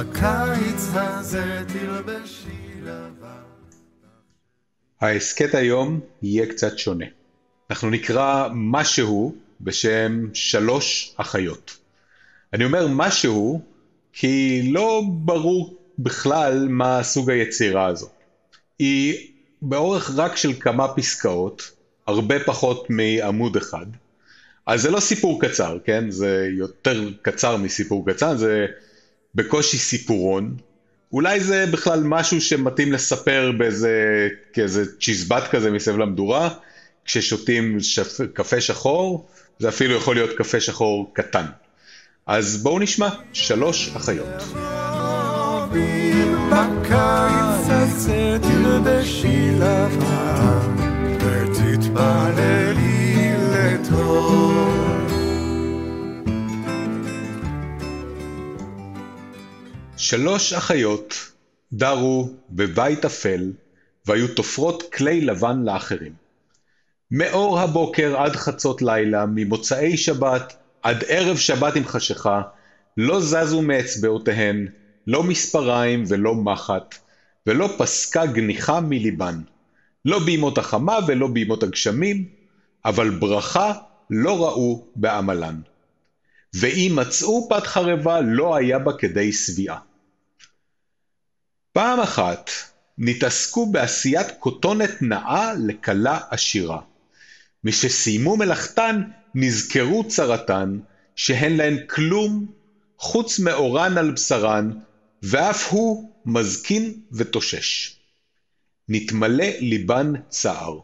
בקיץ הזה תלבשי לבן. ההסכת היום יהיה קצת שונה. אנחנו נקרא משהו בשם שלוש אחיות. אני אומר משהו כי לא ברור בכלל מה סוג היצירה הזו. היא באורך רק של כמה פסקאות, הרבה פחות מעמוד אחד. אז זה לא סיפור קצר, כן? זה יותר קצר מסיפור קצר, זה בקושי סיפורון. אולי זה בכלל משהו שמתאים לספר באיזה, כאיזה צ'יזבט כזה מסביב למדורה, כששותים שפ... קפה שחור, זה אפילו יכול להיות קפה שחור קטן. אז בואו נשמע שלוש אחיות. בקיץ תלבשי לבן, ותתפללי לטוב. שלוש אחיות דרו בבית אפל, והיו תופרות כלי לבן לאחרים. מאור הבוקר עד חצות לילה, ממוצאי שבת עד ערב שבת עם חשיכה, לא זזו מאצבעותיהן, לא מספריים ולא מחט, ולא פסקה גניחה מליבן. לא בימות החמה ולא בימות הגשמים, אבל ברכה לא ראו בעמלן. ואם מצאו פת חרבה, לא היה בה כדי שביעה. פעם אחת נתעסקו בעשיית כותונת נאה לכלה עשירה. משסיימו מלאכתן, נזכרו צרתן, שהן להן כלום חוץ מאורן על בשרן, ואף הוא מזקין ותושש. נתמלא ליבן צער.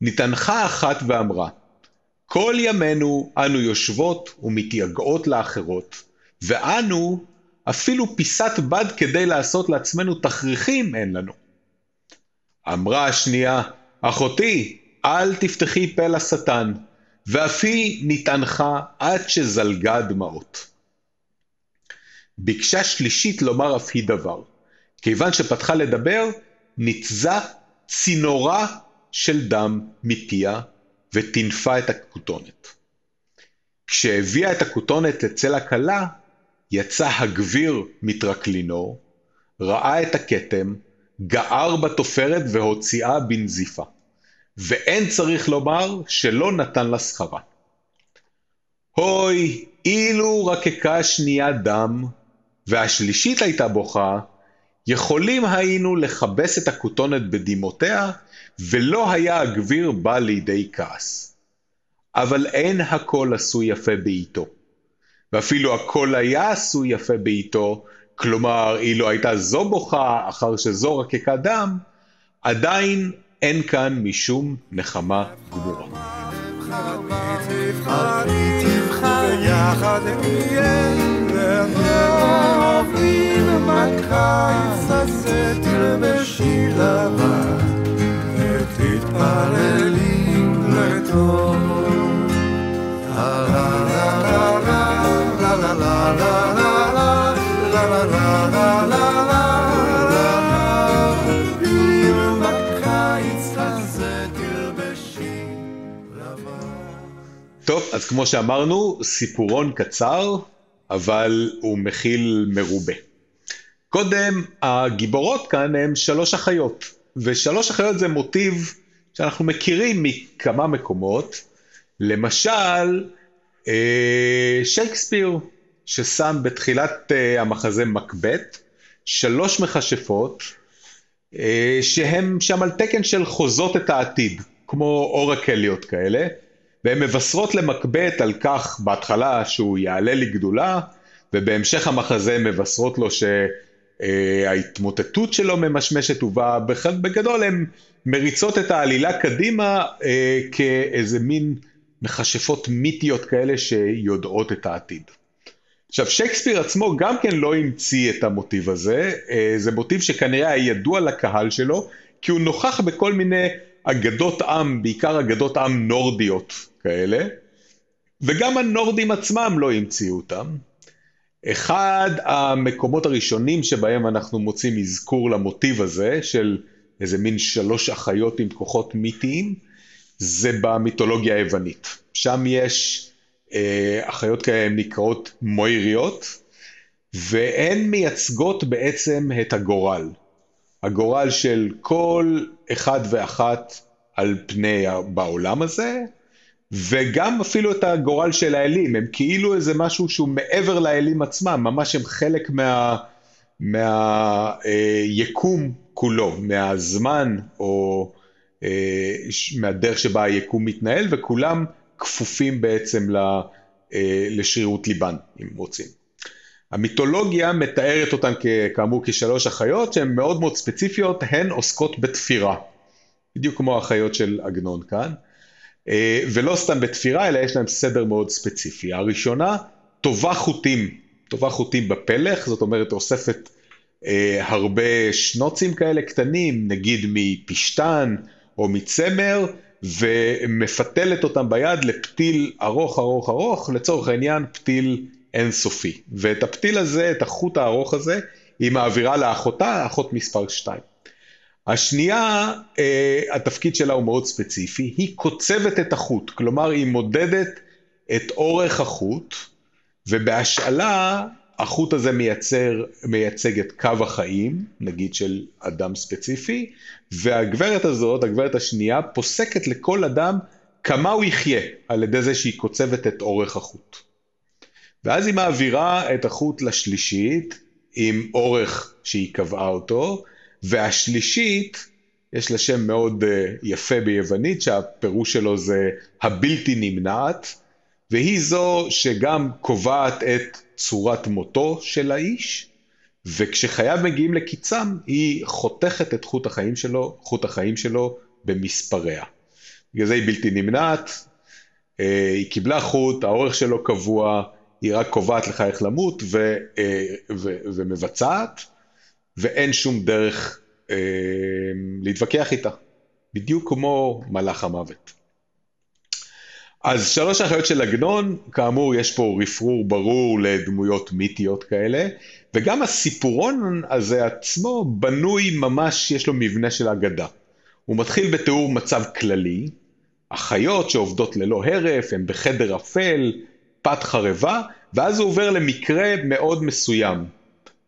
נתנחה אחת ואמרה, כל ימינו אנו יושבות ומתייגעות לאחרות, ואנו אפילו פיסת בד כדי לעשות לעצמנו תכריכים אין לנו. אמרה השנייה, אחותי, אל תפתחי פה לשטן, ואף היא נתענחה עד שזלגה דמעות. ביקשה שלישית לומר אף היא דבר. כיוון שפתחה לדבר, ניתזה צינורה של דם מפיה, וטינפה את הכותונת. כשהביאה את הכותונת אצל הכלה, יצא הגביר מטרקלינו, ראה את הכתם, גער בתופרת והוציאה בנזיפה. ואין צריך לומר שלא נתן לה שכרה. הוי, אילו רקקה שנייה דם, והשלישית הייתה בוכה, יכולים היינו לכבס את הכותונת בדמעותיה, ולא היה הגביר בא לידי כעס. אבל אין הכל עשוי יפה בעיתו. ואפילו הכל היה עשוי יפה בעיתו, כלומר, אילו הייתה זו בוכה אחר שזו רקקה דם, עדיין אין כאן משום נחמה גמורה. תבחרי, תבחרי, אז כמו שאמרנו, סיפורון קצר, אבל הוא מכיל מרובה. קודם, הגיבורות כאן הן שלוש אחיות, ושלוש אחיות זה מוטיב שאנחנו מכירים מכמה מקומות. למשל, אה, שייקספיר, ששם בתחילת אה, המחזה מקבט, שלוש מכשפות, אה, שהן שם על תקן של חוזות את העתיד, כמו אורקליות כאלה, והן מבשרות למקבט על כך בהתחלה שהוא יעלה לגדולה, ובהמשך המחזה מבשרות לו שההתמוטטות שלו ממשמשת ובאה, בגדול הן מריצות את העלילה קדימה אה, כאיזה מין מכשפות מיתיות כאלה שיודעות את העתיד. עכשיו שייקספיר עצמו גם כן לא המציא את המוטיב הזה, אה, זה מוטיב שכנראה היה ידוע לקהל שלו, כי הוא נוכח בכל מיני אגדות עם, בעיקר אגדות עם נורדיות כאלה, וגם הנורדים עצמם לא המציאו אותם. אחד המקומות הראשונים שבהם אנחנו מוצאים אזכור למוטיב הזה, של איזה מין שלוש אחיות עם כוחות מיתיים, זה במיתולוגיה היוונית. שם יש אה, אחיות כאלה, נקראות מויריות, והן מייצגות בעצם את הגורל. הגורל של כל אחד ואחת על פני בעולם הזה, וגם אפילו את הגורל של האלים, הם כאילו איזה משהו שהוא מעבר לאלים עצמם, ממש הם חלק מה, מהיקום אה, כולו, מהזמן או אה, מהדרך שבה היקום מתנהל, וכולם כפופים בעצם אה, לשרירות ליבן, אם רוצים. המיתולוגיה מתארת אותן כאמור כשלוש אחיות שהן מאוד מאוד ספציפיות, הן עוסקות בתפירה, בדיוק כמו האחיות של עגנון כאן, אה, ולא סתם בתפירה, אלא יש להן סדר מאוד ספציפי. הראשונה, טובה חוטים, טובה חוטים בפלך, זאת אומרת אוספת אה, הרבה שנוצים כאלה קטנים, נגיד מפשתן או מצמר, ומפתלת אותם ביד לפתיל ארוך ארוך ארוך, לצורך העניין פתיל אינסופי. ואת הפתיל הזה, את החוט הארוך הזה, היא מעבירה לאחותה, אחות מספר 2. השנייה, אה, התפקיד שלה הוא מאוד ספציפי, היא קוצבת את החוט, כלומר היא מודדת את אורך החוט, ובהשאלה החוט הזה מייצר, מייצג את קו החיים, נגיד של אדם ספציפי, והגברת הזאת, הגברת השנייה, פוסקת לכל אדם כמה הוא יחיה, על ידי זה שהיא קוצבת את אורך החוט. ואז היא מעבירה את החוט לשלישית, עם אורך שהיא קבעה אותו, והשלישית, יש לה שם מאוד אה, יפה ביוונית, שהפירוש שלו זה הבלתי נמנעת, והיא זו שגם קובעת את צורת מותו של האיש, וכשחייו מגיעים לקיצם, היא חותכת את חוט החיים שלו, חוט החיים שלו במספריה. בגלל זה היא בלתי נמנעת, אה, היא קיבלה חוט, האורך שלו קבוע, היא רק קובעת לך איך למות ו, אה, ו, ומבצעת, ואין שום דרך אה, להתווכח איתה. בדיוק כמו מלאך המוות. אז שלוש האחיות של עגנון, כאמור יש פה רפרור ברור לדמויות מיתיות כאלה, וגם הסיפורון הזה עצמו בנוי ממש, יש לו מבנה של אגדה. הוא מתחיל בתיאור מצב כללי, החיות שעובדות ללא הרף, הן בחדר אפל, פת חרבה, ואז הוא עובר למקרה מאוד מסוים.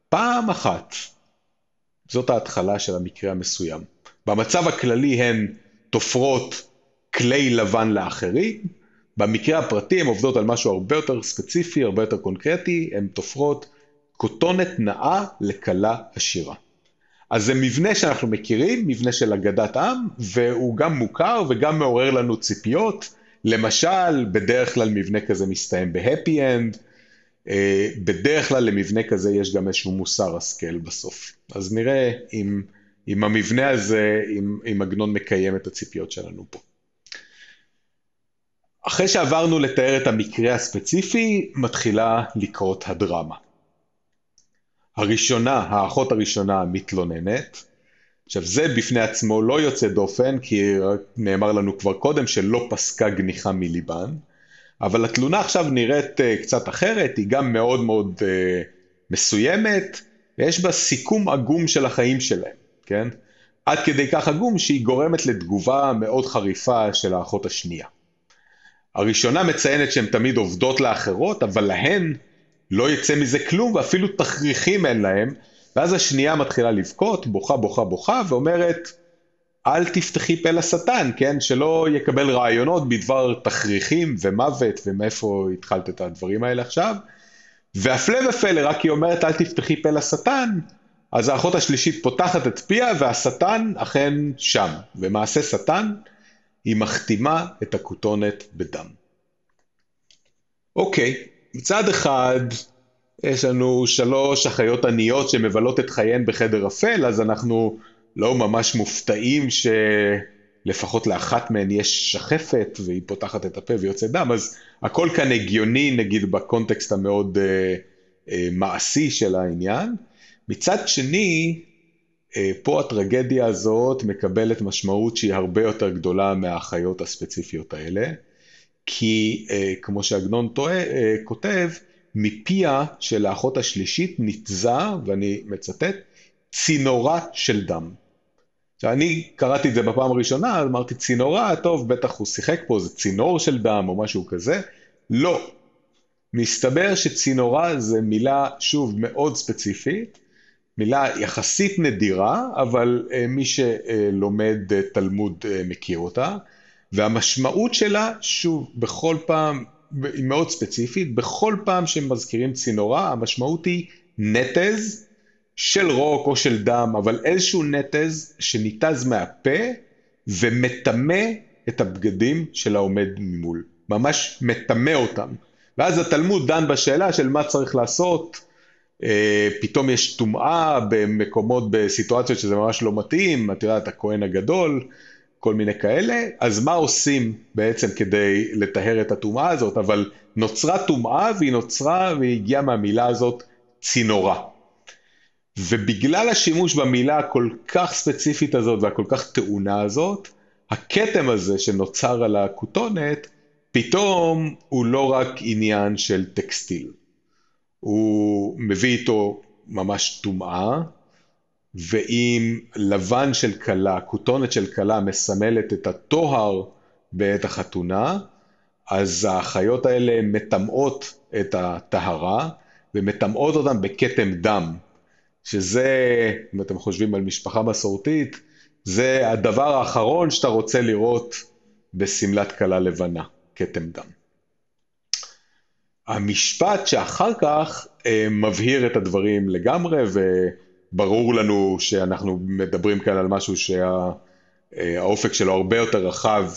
פעם אחת, זאת ההתחלה של המקרה המסוים. במצב הכללי הן תופרות כלי לבן לאחרים, במקרה הפרטי הן עובדות על משהו הרבה יותר ספציפי, הרבה יותר קונקרטי, הן תופרות כותונת נאה לכלה עשירה. אז זה מבנה שאנחנו מכירים, מבנה של אגדת עם, והוא גם מוכר וגם מעורר לנו ציפיות. למשל, בדרך כלל מבנה כזה מסתיים בהפי אנד, אה, בדרך כלל למבנה כזה יש גם איזשהו מוסר השכל בסוף. אז נראה אם, אם המבנה הזה, אם, אם עגנון מקיים את הציפיות שלנו פה. אחרי שעברנו לתאר את המקרה הספציפי, מתחילה לקרות הדרמה. הראשונה, האחות הראשונה מתלוננת. עכשיו זה בפני עצמו לא יוצא דופן, כי נאמר לנו כבר קודם שלא פסקה גניחה מליבן, אבל התלונה עכשיו נראית uh, קצת אחרת, היא גם מאוד מאוד uh, מסוימת, ויש בה סיכום עגום של החיים שלהם, כן? עד כדי כך עגום שהיא גורמת לתגובה מאוד חריפה של האחות השנייה. הראשונה מציינת שהן תמיד עובדות לאחרות, אבל להן לא יצא מזה כלום, ואפילו תכריכים אין להם, ואז השנייה מתחילה לבכות, בוכה, בוכה, בוכה, ואומרת, אל תפתחי פה לשטן, כן? שלא יקבל רעיונות בדבר תכריכים ומוות, ומאיפה התחלת את הדברים האלה עכשיו. והפלא ופלא, רק היא אומרת, אל תפתחי פה לשטן, אז האחות השלישית פותחת את פיה, והשטן אכן שם. ומעשה שטן, היא מחתימה את הכותונת בדם. אוקיי, מצד אחד יש לנו שלוש אחיות עניות שמבלות את חייהן בחדר אפל, אז אנחנו לא ממש מופתעים שלפחות לאחת מהן יש שחפת והיא פותחת את הפה ויוצא דם, אז הכל כאן הגיוני נגיד בקונטקסט המאוד אה, אה, מעשי של העניין. מצד שני, אה, פה הטרגדיה הזאת מקבלת משמעות שהיא הרבה יותר גדולה מהאחיות הספציפיות האלה, כי אה, כמו שעגנון אה, כותב, מפיה של האחות השלישית ניתזה, ואני מצטט, צינורה של דם. עכשיו, אני קראתי את זה בפעם הראשונה, אמרתי צינורה, טוב, בטח הוא שיחק פה, זה צינור של דם או משהו כזה. לא. מסתבר שצינורה זה מילה, שוב, מאוד ספציפית, מילה יחסית נדירה, אבל uh, מי שלומד uh, תלמוד uh, מכיר אותה, והמשמעות שלה, שוב, בכל פעם, מאוד ספציפית, בכל פעם שמזכירים צינורה, המשמעות היא נטז של רוק או של דם, אבל איזשהו נטז שניתז מהפה ומטמא את הבגדים של העומד ממול. ממש מטמא אותם. ואז התלמוד דן בשאלה של מה צריך לעשות, אה, פתאום יש טומאה במקומות, בסיטואציות שזה ממש לא מתאים, את יודעת, הכהן הגדול, כל מיני כאלה, אז מה עושים בעצם כדי לטהר את הטומאה הזאת? אבל נוצרה טומאה והיא נוצרה והיא הגיעה מהמילה הזאת צינורה. ובגלל השימוש במילה הכל כך ספציפית הזאת והכל כך טעונה הזאת, הכתם הזה שנוצר על הכותונת, פתאום הוא לא רק עניין של טקסטיל. הוא מביא איתו ממש טומאה, ואם לבן של כלה, כותונת של כלה מסמלת את הטוהר בעת החתונה, אז החיות האלה מטמאות את הטהרה ומטמאות אותם בכתם דם, שזה, אם אתם חושבים על משפחה מסורתית, זה הדבר האחרון שאתה רוצה לראות בשמלת כלה לבנה, כתם דם. המשפט שאחר כך אה, מבהיר את הדברים לגמרי, וברור לנו שאנחנו מדברים כאן על משהו שהאופק שלו הרבה יותר רחב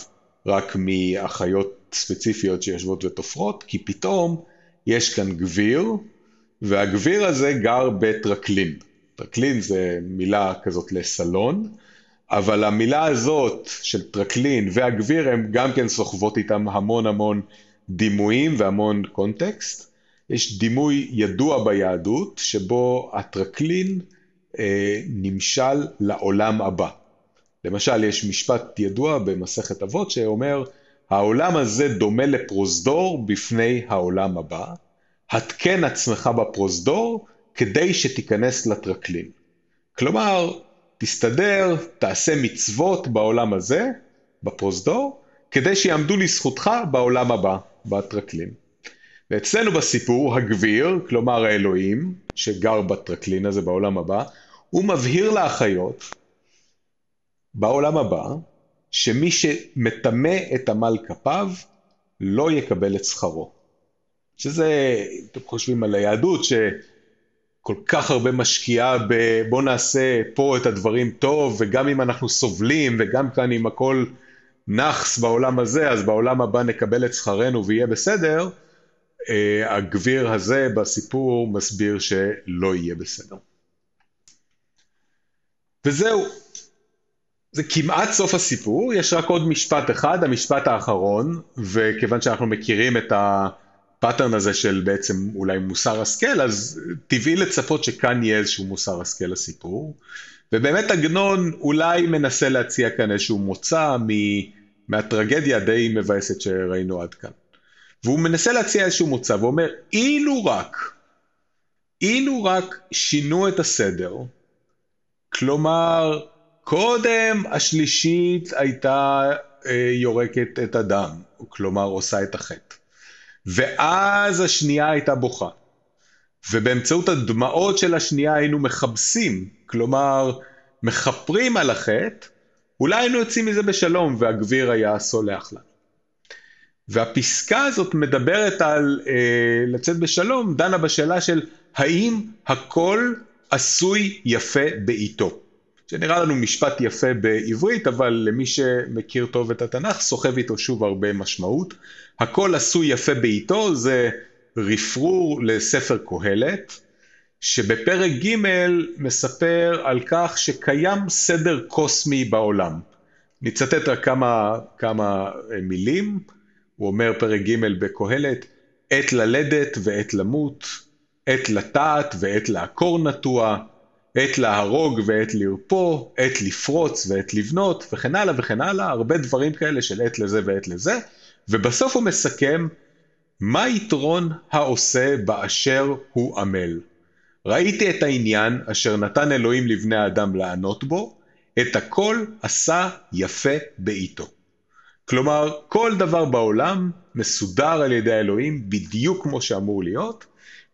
רק מאחיות ספציפיות שיושבות ותופרות, כי פתאום יש כאן גביר, והגביר הזה גר בטרקלין. טרקלין זה מילה כזאת לסלון, אבל המילה הזאת של טרקלין והגביר הם גם כן סוחבות איתם המון המון דימויים והמון קונטקסט. יש דימוי ידוע ביהדות שבו הטרקלין אה, נמשל לעולם הבא. למשל, יש משפט ידוע במסכת אבות שאומר, העולם הזה דומה לפרוזדור בפני העולם הבא, התקן עצמך בפרוזדור כדי שתיכנס לטרקלין. כלומר, תסתדר, תעשה מצוות בעולם הזה, בפרוזדור, כדי שיעמדו לזכותך בעולם הבא, בטרקלין. ואצלנו בסיפור, הגביר, כלומר האלוהים, שגר בטרקלין הזה בעולם הבא, הוא מבהיר לאחיות בעולם הבא, שמי שמטמא את עמל כפיו, לא יקבל את שכרו. שזה, אתם חושבים על היהדות, שכל כך הרבה משקיעה ב... בוא נעשה פה את הדברים טוב, וגם אם אנחנו סובלים, וגם כאן אם הכל נאחס בעולם הזה, אז בעולם הבא נקבל את שכרנו ויהיה בסדר, אה, הגביר הזה בסיפור מסביר שלא יהיה בסדר. וזהו, זה כמעט סוף הסיפור, יש רק עוד משפט אחד, המשפט האחרון, וכיוון שאנחנו מכירים את הפאטרן הזה של בעצם אולי מוסר השכל, אז טבעי לצפות שכאן יהיה איזשהו מוסר השכל לסיפור. ובאמת עגנון אולי מנסה להציע כאן איזשהו מוצא מ... מהטרגדיה הדי מבאסת שראינו עד כאן. והוא מנסה להציע איזשהו מוצא, ואומר, אילו רק, אילו רק שינו את הסדר, כלומר, קודם השלישית הייתה אה, יורקת את הדם, כלומר עושה את החטא. ואז השנייה הייתה בוכה. ובאמצעות הדמעות של השנייה היינו מכבסים, כלומר מכפרים על החטא, אולי היינו יוצאים מזה בשלום והגביר היה סולח לנו. והפסקה הזאת מדברת על אה, לצאת בשלום, דנה בשאלה של האם הכל עשוי יפה בעיתו. שנראה לנו משפט יפה בעברית, אבל למי שמכיר טוב את התנ"ך, סוחב איתו שוב הרבה משמעות. הכל עשוי יפה בעיתו זה רפרור לספר קהלת, שבפרק ג' מספר על כך שקיים סדר קוסמי בעולם. נצטט רק כמה, כמה מילים, הוא אומר פרק ג' בקהלת, עת ללדת ועת למות, עת לטעת ועת לעקור נטוע, עת להרוג ועת לרפוא, עת לפרוץ ועת לבנות, וכן הלאה וכן הלאה, הרבה דברים כאלה של עת לזה ועת לזה, ובסוף הוא מסכם, מה יתרון העושה באשר הוא עמל? ראיתי את העניין אשר נתן אלוהים לבני האדם לענות בו, את הכל עשה יפה בעיתו. כלומר, כל דבר בעולם מסודר על ידי האלוהים בדיוק כמו שאמור להיות,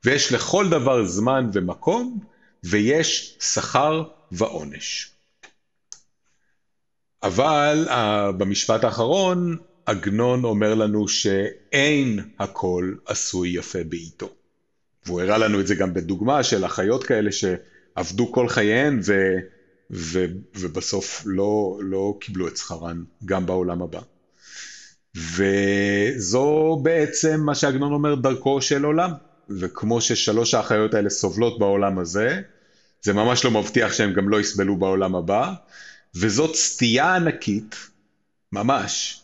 ויש לכל דבר זמן ומקום, ויש שכר ועונש. אבל uh, במשפט האחרון, עגנון אומר לנו שאין הכל עשוי יפה בעיתו. והוא הראה לנו את זה גם בדוגמה של אחיות כאלה שעבדו כל חייהן ו, ו, ובסוף לא, לא קיבלו את שכרן גם בעולם הבא. וזו בעצם מה שעגנון אומר דרכו של עולם. וכמו ששלוש האחיות האלה סובלות בעולם הזה, זה ממש לא מבטיח שהם גם לא יסבלו בעולם הבא, וזאת סטייה ענקית, ממש,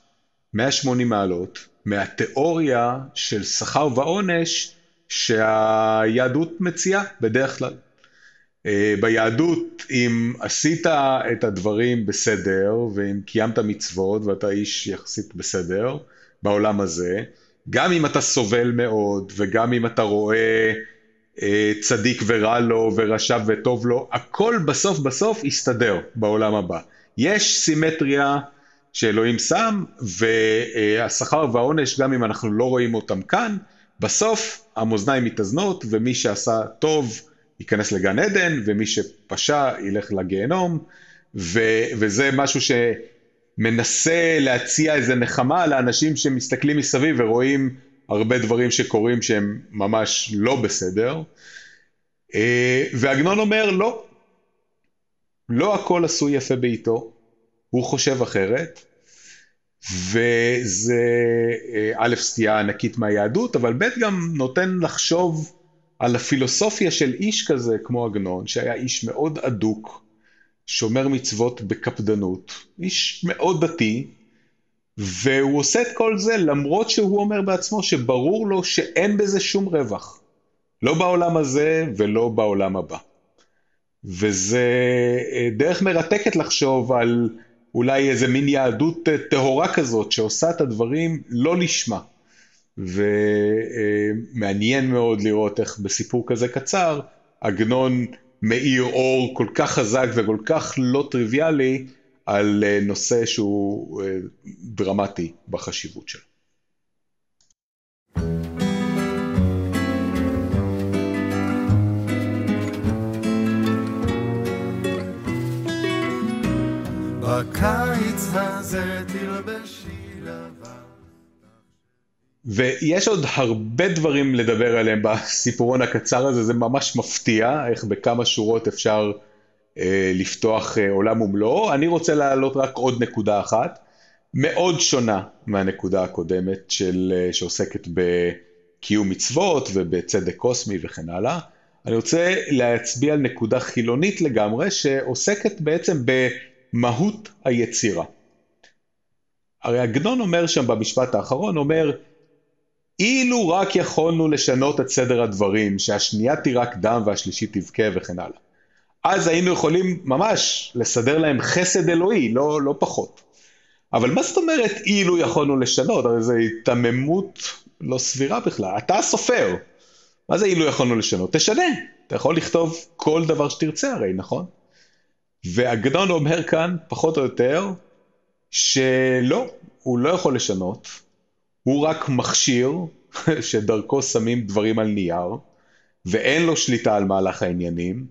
180 מעלות, מהתיאוריה של שכר ועונש שהיהדות מציעה בדרך כלל. אה, ביהדות, אם עשית את הדברים בסדר, ואם קיימת מצוות ואתה איש יחסית בסדר בעולם הזה, גם אם אתה סובל מאוד, וגם אם אתה רואה אה, צדיק ורע לו, ורשע וטוב לו, הכל בסוף בסוף יסתדר בעולם הבא. יש סימטריה שאלוהים שם, והשכר והעונש, גם אם אנחנו לא רואים אותם כאן, בסוף המאזניים מתאזנות, ומי שעשה טוב ייכנס לגן עדן, ומי שפשע ילך לגיהנום, ו- וזה משהו שמנסה להציע איזה נחמה לאנשים שמסתכלים מסביב ורואים הרבה דברים שקורים שהם ממש לא בסדר. אה, ועגנון אומר, לא, לא הכל עשוי יפה בעיתו, הוא חושב אחרת, וזה אה, א', סטייה ענקית מהיהדות, אבל ב', גם נותן לחשוב על הפילוסופיה של איש כזה כמו עגנון, שהיה איש מאוד אדוק, שומר מצוות בקפדנות, איש מאוד דתי, והוא עושה את כל זה למרות שהוא אומר בעצמו שברור לו שאין בזה שום רווח. לא בעולם הזה ולא בעולם הבא. וזה אה, דרך מרתקת לחשוב על אולי איזה מין יהדות אה, טהורה כזאת שעושה את הדברים לא לשמה. ומעניין מאוד לראות איך בסיפור כזה קצר עגנון מאיר אור כל כך חזק וכל כך לא טריוויאלי על אה, נושא שהוא אה, דרמטי בחשיבות שלו. בקיץ הזה ויש עוד הרבה דברים לדבר עליהם בסיפורון הקצר הזה, זה ממש מפתיע איך בכמה שורות אפשר אה, לפתוח אה, עולם ומלואו. אני רוצה להעלות רק עוד נקודה אחת, מאוד שונה מהנקודה הקודמת של, אה, שעוסקת בקיום מצוות ובצדק קוסמי וכן הלאה. אני רוצה להצביע על נקודה חילונית לגמרי, שעוסקת בעצם במהות היצירה. הרי עגנון אומר שם במשפט האחרון, אומר, אילו רק יכולנו לשנות את סדר הדברים, שהשנייה תירק דם והשלישית תבכה וכן הלאה. אז היינו יכולים ממש לסדר להם חסד אלוהי, לא, לא פחות. אבל מה זאת אומרת אילו יכולנו לשנות? הרי זו היתממות לא סבירה בכלל. אתה הסופר. מה זה אילו יכולנו לשנות? תשנה. אתה יכול לכתוב כל דבר שתרצה הרי, נכון? ועגנון אומר כאן, פחות או יותר, שלא, הוא לא יכול לשנות, הוא רק מכשיר שדרכו שמים דברים על נייר, ואין לו שליטה על מהלך העניינים,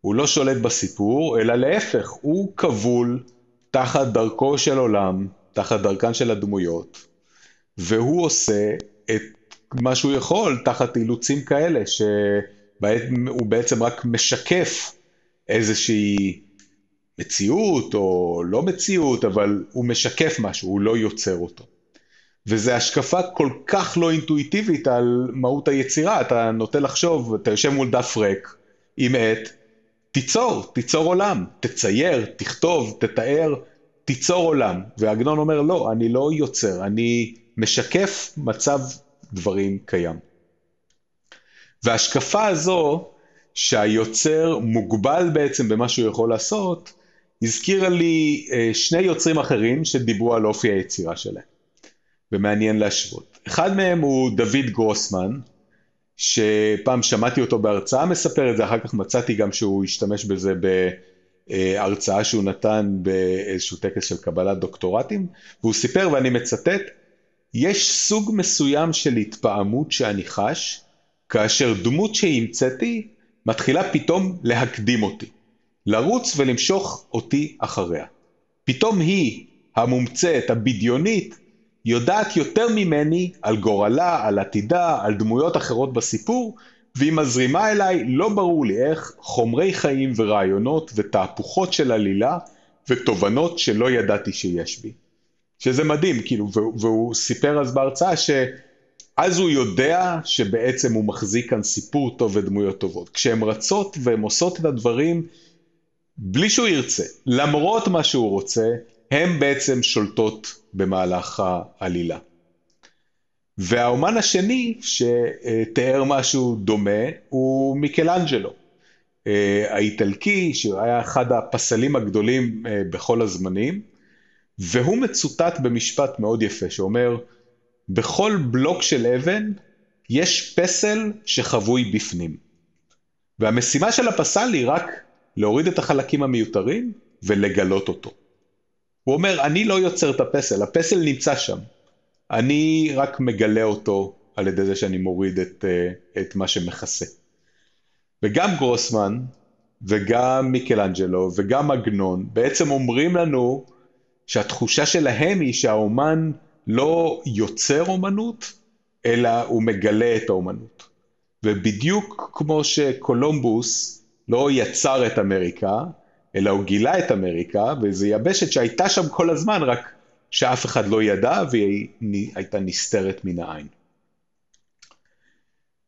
הוא לא שולט בסיפור, אלא להפך, הוא כבול תחת דרכו של עולם, תחת דרכן של הדמויות, והוא עושה את מה שהוא יכול תחת אילוצים כאלה, שהוא בעצם רק משקף איזושהי מציאות או לא מציאות, אבל הוא משקף משהו, הוא לא יוצר אותו. וזו השקפה כל כך לא אינטואיטיבית על מהות היצירה, אתה נוטה לחשוב, אתה יושב מול דף ריק עם עט, תיצור, תיצור עולם, תצייר, תכתוב, תתאר, תיצור עולם. ועגנון אומר, לא, אני לא יוצר, אני משקף מצב דברים קיים. וההשקפה הזו, שהיוצר מוגבל בעצם במה שהוא יכול לעשות, הזכירה לי אה, שני יוצרים אחרים שדיברו על אופי היצירה שלהם. ומעניין להשוות. אחד מהם הוא דוד גרוסמן, שפעם שמעתי אותו בהרצאה מספר את זה, אחר כך מצאתי גם שהוא השתמש בזה בהרצאה שהוא נתן באיזשהו טקס של קבלת דוקטורטים, והוא סיפר, ואני מצטט, יש סוג מסוים של התפעמות שאני חש, כאשר דמות שהמצאתי מתחילה פתאום להקדים אותי, לרוץ ולמשוך אותי אחריה. פתאום היא, המומצאת, הבדיונית, יודעת יותר ממני על גורלה, על עתידה, על דמויות אחרות בסיפור, והיא מזרימה אליי, לא ברור לי איך, חומרי חיים ורעיונות ותהפוכות של עלילה ותובנות שלא ידעתי שיש בי. שזה מדהים, כאילו, והוא סיפר אז בהרצאה שאז הוא יודע שבעצם הוא מחזיק כאן סיפור טוב ודמויות טובות. כשהן רצות והן עושות את הדברים בלי שהוא ירצה, למרות מה שהוא רוצה, הן בעצם שולטות במהלך העלילה. והאומן השני שתיאר משהו דומה הוא מיקלאנג'לו, אה, האיטלקי שהיה אחד הפסלים הגדולים אה, בכל הזמנים, והוא מצוטט במשפט מאוד יפה שאומר, בכל בלוק של אבן יש פסל שחבוי בפנים. והמשימה של הפסל היא רק להוריד את החלקים המיותרים ולגלות אותו. הוא אומר, אני לא יוצר את הפסל, הפסל נמצא שם. אני רק מגלה אותו על ידי זה שאני מוריד את, אה, את מה שמכסה. וגם גרוסמן, וגם מיקלאנג'לו, וגם עגנון, בעצם אומרים לנו שהתחושה שלהם היא שהאומן לא יוצר אומנות, אלא הוא מגלה את האומנות. ובדיוק כמו שקולומבוס לא יצר את אמריקה, אלא הוא גילה את אמריקה, וזו יבשת שהייתה שם כל הזמן, רק שאף אחד לא ידע והיא הייתה נסתרת מן העין.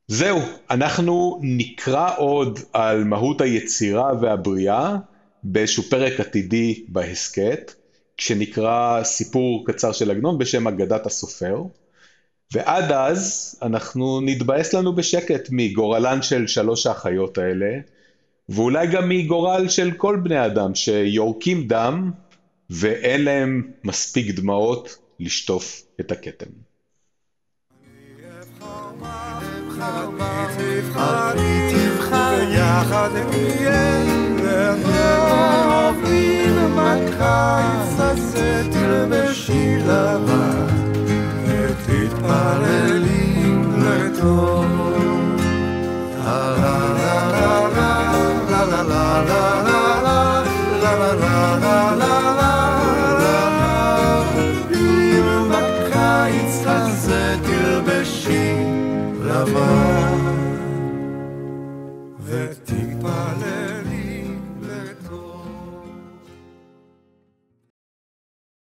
זהו, אנחנו נקרא עוד על מהות היצירה והבריאה באיזשהו פרק עתידי בהסכת, כשנקרא סיפור קצר של עגנון בשם אגדת הסופר, ועד אז אנחנו נתבאס לנו בשקט מגורלן של שלוש האחיות האלה, ואולי גם מגורל של כל בני אדם שיורקים דם ואין להם מספיק דמעות לשטוף את הכתם. ותתפללי לטוב la la la